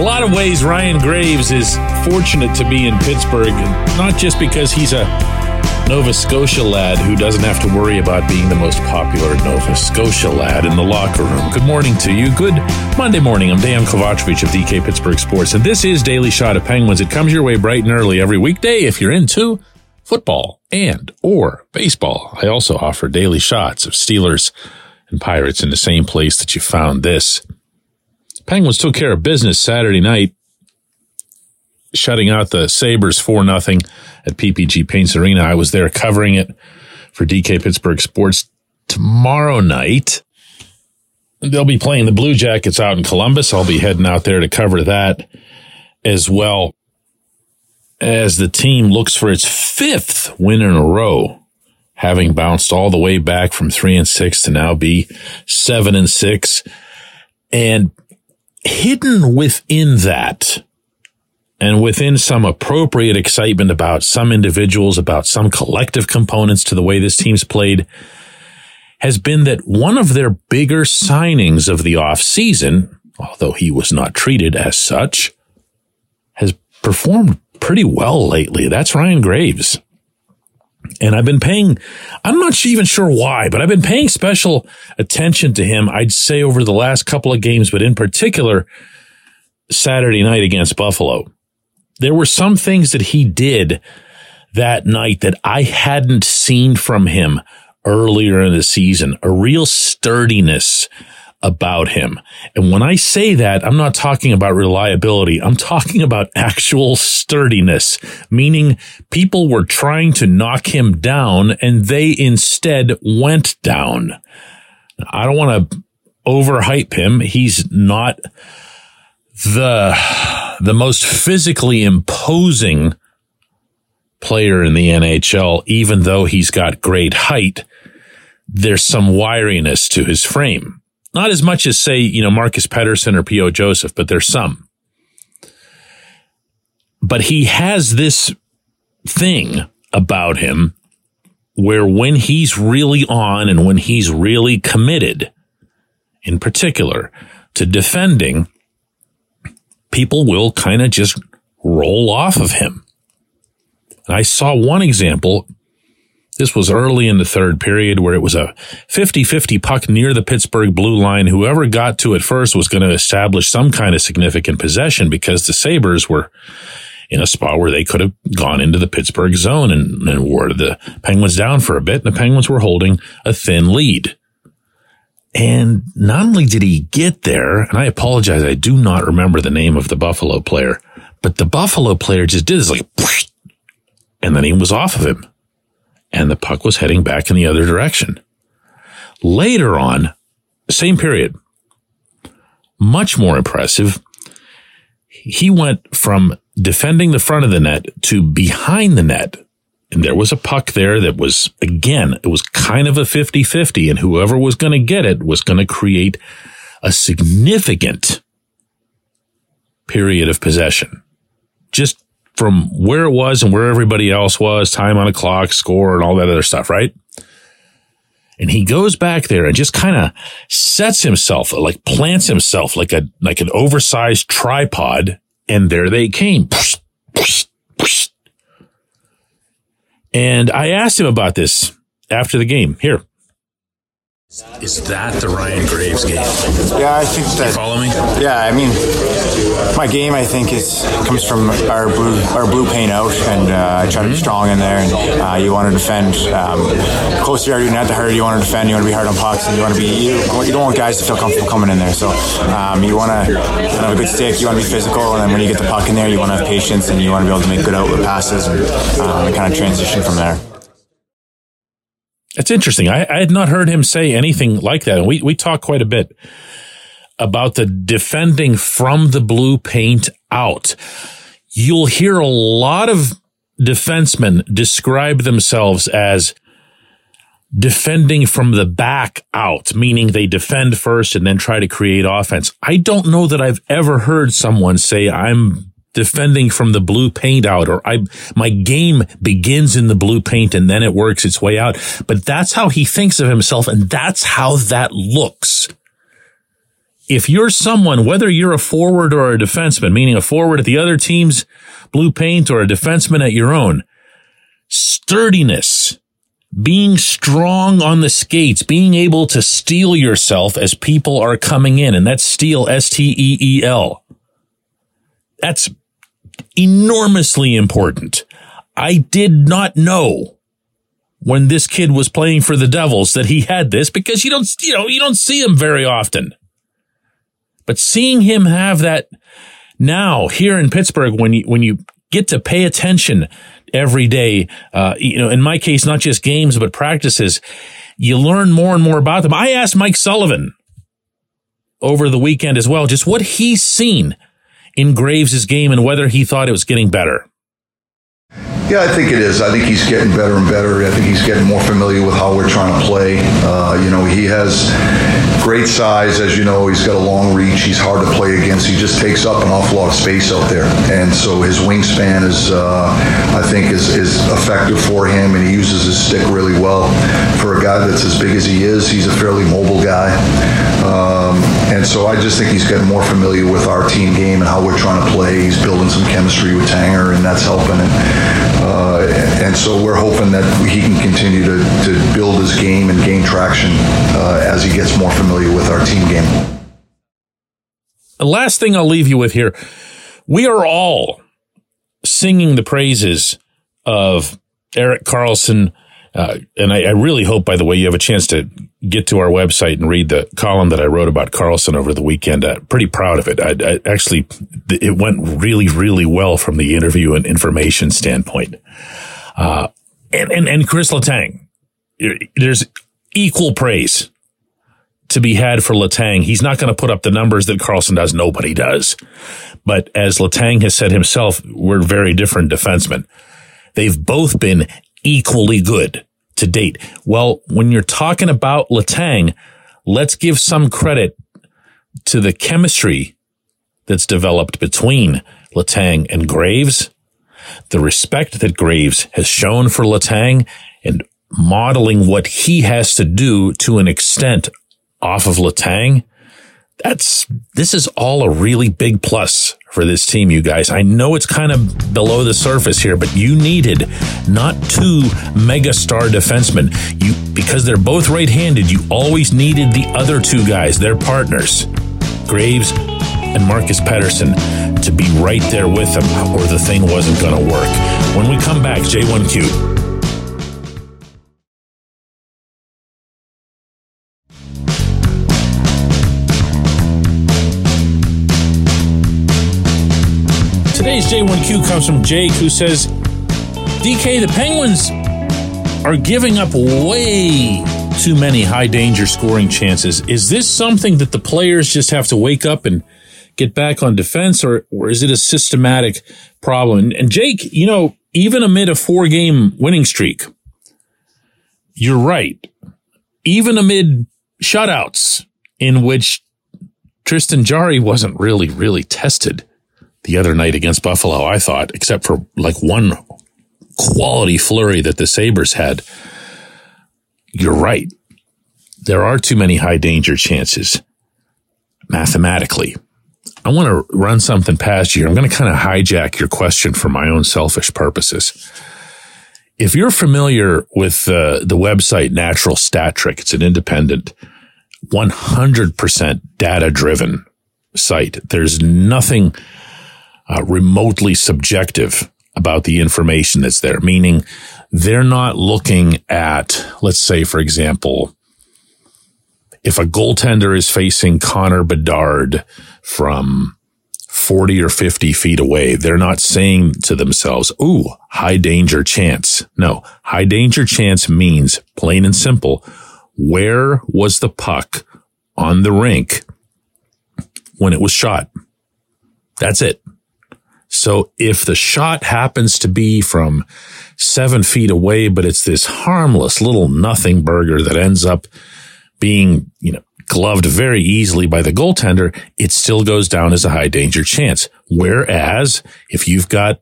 a lot of ways, Ryan Graves is fortunate to be in Pittsburgh, not just because he's a Nova Scotia lad who doesn't have to worry about being the most popular Nova Scotia lad in the locker room. Good morning to you. Good Monday morning. I'm Dejan Kovacevic of DK Pittsburgh Sports, and this is Daily Shot of Penguins. It comes your way bright and early every weekday if you're into football and or baseball. I also offer daily shots of Steelers and Pirates in the same place that you found this. Penguins took care of business Saturday night shutting out the Sabres 4 nothing at PPG Paints Arena. I was there covering it for DK Pittsburgh Sports tomorrow night. They'll be playing the Blue Jackets out in Columbus. I'll be heading out there to cover that as well as the team looks for its fifth win in a row, having bounced all the way back from three and six to now be seven and six. And hidden within that and within some appropriate excitement about some individuals, about some collective components to the way this team's played, has been that one of their bigger signings of the off season, although he was not treated as such, has performed pretty well lately. That's Ryan Graves. And I've been paying, I'm not even sure why, but I've been paying special attention to him, I'd say over the last couple of games, but in particular, Saturday night against Buffalo. There were some things that he did that night that I hadn't seen from him earlier in the season, a real sturdiness about him. And when I say that, I'm not talking about reliability. I'm talking about actual sturdiness, meaning people were trying to knock him down and they instead went down. I don't want to overhype him. He's not the the most physically imposing player in the NHL, even though he's got great height, there's some wiriness to his frame. Not as much as say, you know, Marcus Pettersson or P.O. Joseph, but there's some. But he has this thing about him where when he's really on and when he's really committed, in particular, to defending, people will kind of just roll off of him. And I saw one example. This was early in the third period where it was a 50-50 puck near the Pittsburgh blue line. Whoever got to it first was going to establish some kind of significant possession because the Sabres were in a spot where they could have gone into the Pittsburgh zone and, and wore the Penguins down for a bit. And the Penguins were holding a thin lead. And not only did he get there, and I apologize, I do not remember the name of the Buffalo player, but the Buffalo player just did this like, and then he was off of him. And the puck was heading back in the other direction. Later on, same period, much more impressive. He went from defending the front of the net to behind the net and there was a puck there that was, again, it was kind of a 50 50, and whoever was going to get it was going to create a significant period of possession. Just from where it was and where everybody else was, time on a clock, score, and all that other stuff, right? And he goes back there and just kind of sets himself, like plants himself like a, like an oversized tripod. And there they came. And I asked him about this after the game. Here. Is that the Ryan Graves game? Yeah, I think that. follow me? Yeah, I mean, my game I think is comes from our blue our blue paint out, and uh, I try to be mm-hmm. strong in there. And uh, you want to defend um, closer to not the harder you want to defend. You want to be hard on pucks, and you want to be you, you don't want guys to feel comfortable coming in there. So um, you want to have a good stick. You want to be physical, and then when you get the puck in there, you want to have patience, and you want to be able to make good outlet passes and, um, and kind of transition from there. It's interesting. I, I, had not heard him say anything like that. And we, we talk quite a bit about the defending from the blue paint out. You'll hear a lot of defensemen describe themselves as defending from the back out, meaning they defend first and then try to create offense. I don't know that I've ever heard someone say I'm defending from the blue paint out or I, my game begins in the blue paint and then it works its way out. But that's how he thinks of himself. And that's how that looks if you're someone, whether you're a forward or a defenseman, meaning a forward at the other team's blue paint or a defenseman at your own, sturdiness, being strong on the skates, being able to steel yourself as people are coming in, and that's steel, S-T-E-E-L. That's enormously important. I did not know when this kid was playing for the Devils that he had this because you don't, you know, you don't see him very often. But seeing him have that now here in Pittsburgh, when you, when you get to pay attention every day, uh, you know, in my case, not just games, but practices, you learn more and more about them. I asked Mike Sullivan over the weekend as well, just what he's seen in Graves' game and whether he thought it was getting better. Yeah, I think it is. I think he's getting better and better. I think he's getting more familiar with how we're trying to play. Uh, you know, he has great size, as you know. He's got a long reach. He's hard to play against. He just takes up an awful lot of space out there, and so his wingspan is, uh, I think, is is effective for him, and he uses his stick really well. For a guy that's as big as he is, he's a fairly mobile guy, um, and so I just think he's getting more familiar with our team game and how we're trying to play. He's building some chemistry with Tanger, and that's helping. And, uh, and so we're hoping that he can continue to, to build his game and gain traction uh, as he gets more familiar with our team game. The last thing I'll leave you with here we are all singing the praises of Erik Karlsson. Uh, and I, I, really hope, by the way, you have a chance to get to our website and read the column that I wrote about Karlsson over the weekend. Uh, pretty proud of it. I, I, actually, it went really, really well from the interview and information standpoint. Uh, and, and, and Chris Letang, there's equal praise to be had for Letang. He's not going to put up the numbers that Karlsson does. Nobody does. But as Letang has said himself, we're very different defensemen. They've both been equally good to date. Well, when you're talking about Letang, let's give some credit to the chemistry that's developed between Letang and Graves, the respect that Graves has shown for Letang and modeling what he has to do to an extent off of Letang. That's, this is all a really big plus for this team, you guys. I know it's kind of below the surface here, but you needed not two megastar defensemen. You, because they're both right-handed, you always needed the other two guys, their partners, Graves and Marcus Pettersson, to be right there with them or the thing wasn't going to work. When we come back, J1Q. Today's J1Q comes from Jake, who says, DK, the Penguins are giving up way too many high danger scoring chances. Is this something that the players just have to wake up and get back on defense, or, or is it a systematic problem? And Jake, you know, even amid a four game winning streak, you're right. Even amid shutouts in which Tristan Jarry wasn't really, really tested the other night against Buffalo, I thought, except for like one quality flurry that the Sabres had. You're right. There are too many high danger chances mathematically. I want to run something past you. I'm going to kind of hijack your question for my own selfish purposes. If you're familiar with uh, the website Natural Stat Trick, it's an independent, 100% data driven site. There's nothing uh, remotely subjective about the information that's there, meaning they're not looking at, let's say, for example, if a goaltender is facing Connor Bedard from 40 or 50 feet away, they're not saying to themselves, Ooh, high danger chance. No, high danger chance means plain and simple. Where was the puck on the rink when it was shot? That's it. So if the shot happens to be from seven feet away, but it's this harmless little nothing burger that ends up being, you know, gloved very easily by the goaltender, it still goes down as a high danger chance. Whereas if you've got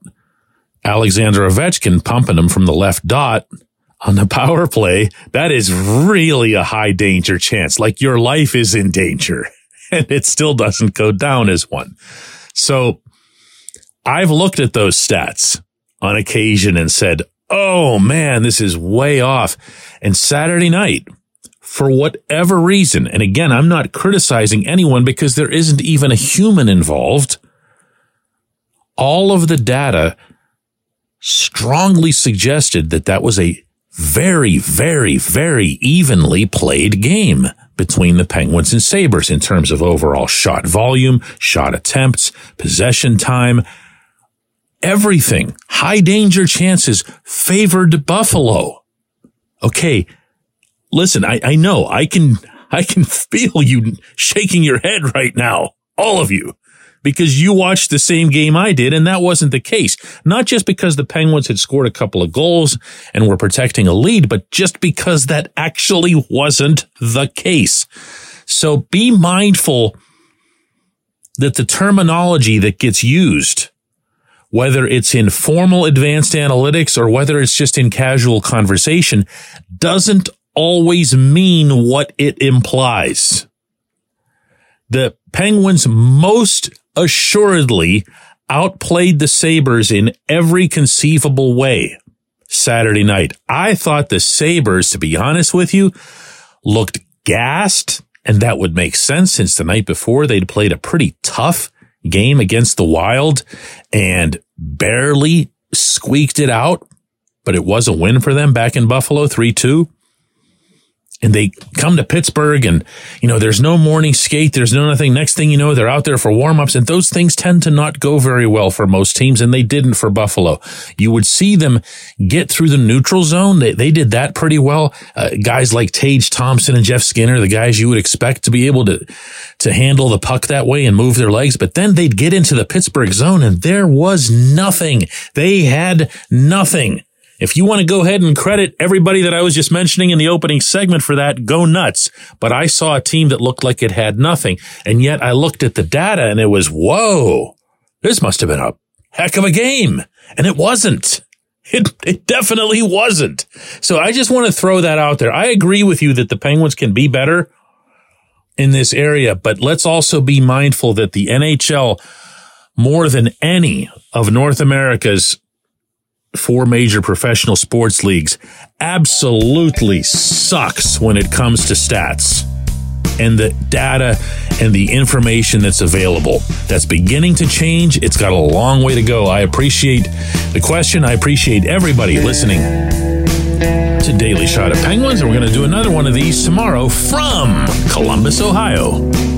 Alexander Ovechkin pumping him from the left dot on the power play, that is really a high danger chance. Like your life is in danger. and it still doesn't go down as one. So I've looked at those stats on occasion and said, Oh man, this is way off. And Saturday night, for whatever reason, and again, I'm not criticizing anyone because there isn't even a human involved. All of the data strongly suggested that that was a very, very, very evenly played game between the Penguins and Sabres in terms of overall shot volume, shot attempts, possession time, everything. High danger chances favored Buffalo. Okay. Listen, I, I know I can, I can feel you shaking your head right now. All of you because you watched the same game I did, and that wasn't the case. Not just because the Penguins had scored a couple of goals and were protecting a lead, but just because that actually wasn't the case. So be mindful that the terminology that gets used, whether it's in formal advanced analytics or whether it's just in casual conversation, doesn't always mean what it implies. The Penguins most assuredly outplayed the Sabres in every conceivable way Saturday night. I thought the Sabres, to be honest with you, looked gassed, and that would make sense since the night before they'd played a pretty tough game against the Wild and barely squeaked it out, but it was a win for them back in Buffalo 3 2 and they come to Pittsburgh and, you know, there's no morning skate. There's no nothing. Next thing you know, they're out there for warmups and those things tend to not go very well for most teams. And they didn't for Buffalo. You would see them get through the neutral zone. They, they did that pretty well. Uh, guys like Tage Thompson and Jeff Skinner, the guys you would expect to be able to, to handle the puck that way and move their legs. But then they'd get into the Pittsburgh zone and there was nothing. They had nothing. If you want to go ahead and credit everybody that I was just mentioning in the opening segment for that, go nuts. But I saw a team that looked like it had nothing. And yet I looked at the data and it was, whoa, this must have been a heck of a game. And it wasn't. It, it definitely wasn't. So I just want to throw that out there. I agree with you that the Penguins can be better in this area, but let's also be mindful that the NHL, more than any of North America's four major professional sports leagues absolutely sucks when it comes to stats and the data and the information that's available. That's beginning to change. It's got a long way to go. I appreciate the question. I appreciate everybody listening to Daily Shot of Penguins. And we're going to do another one of these tomorrow from Columbus, Ohio.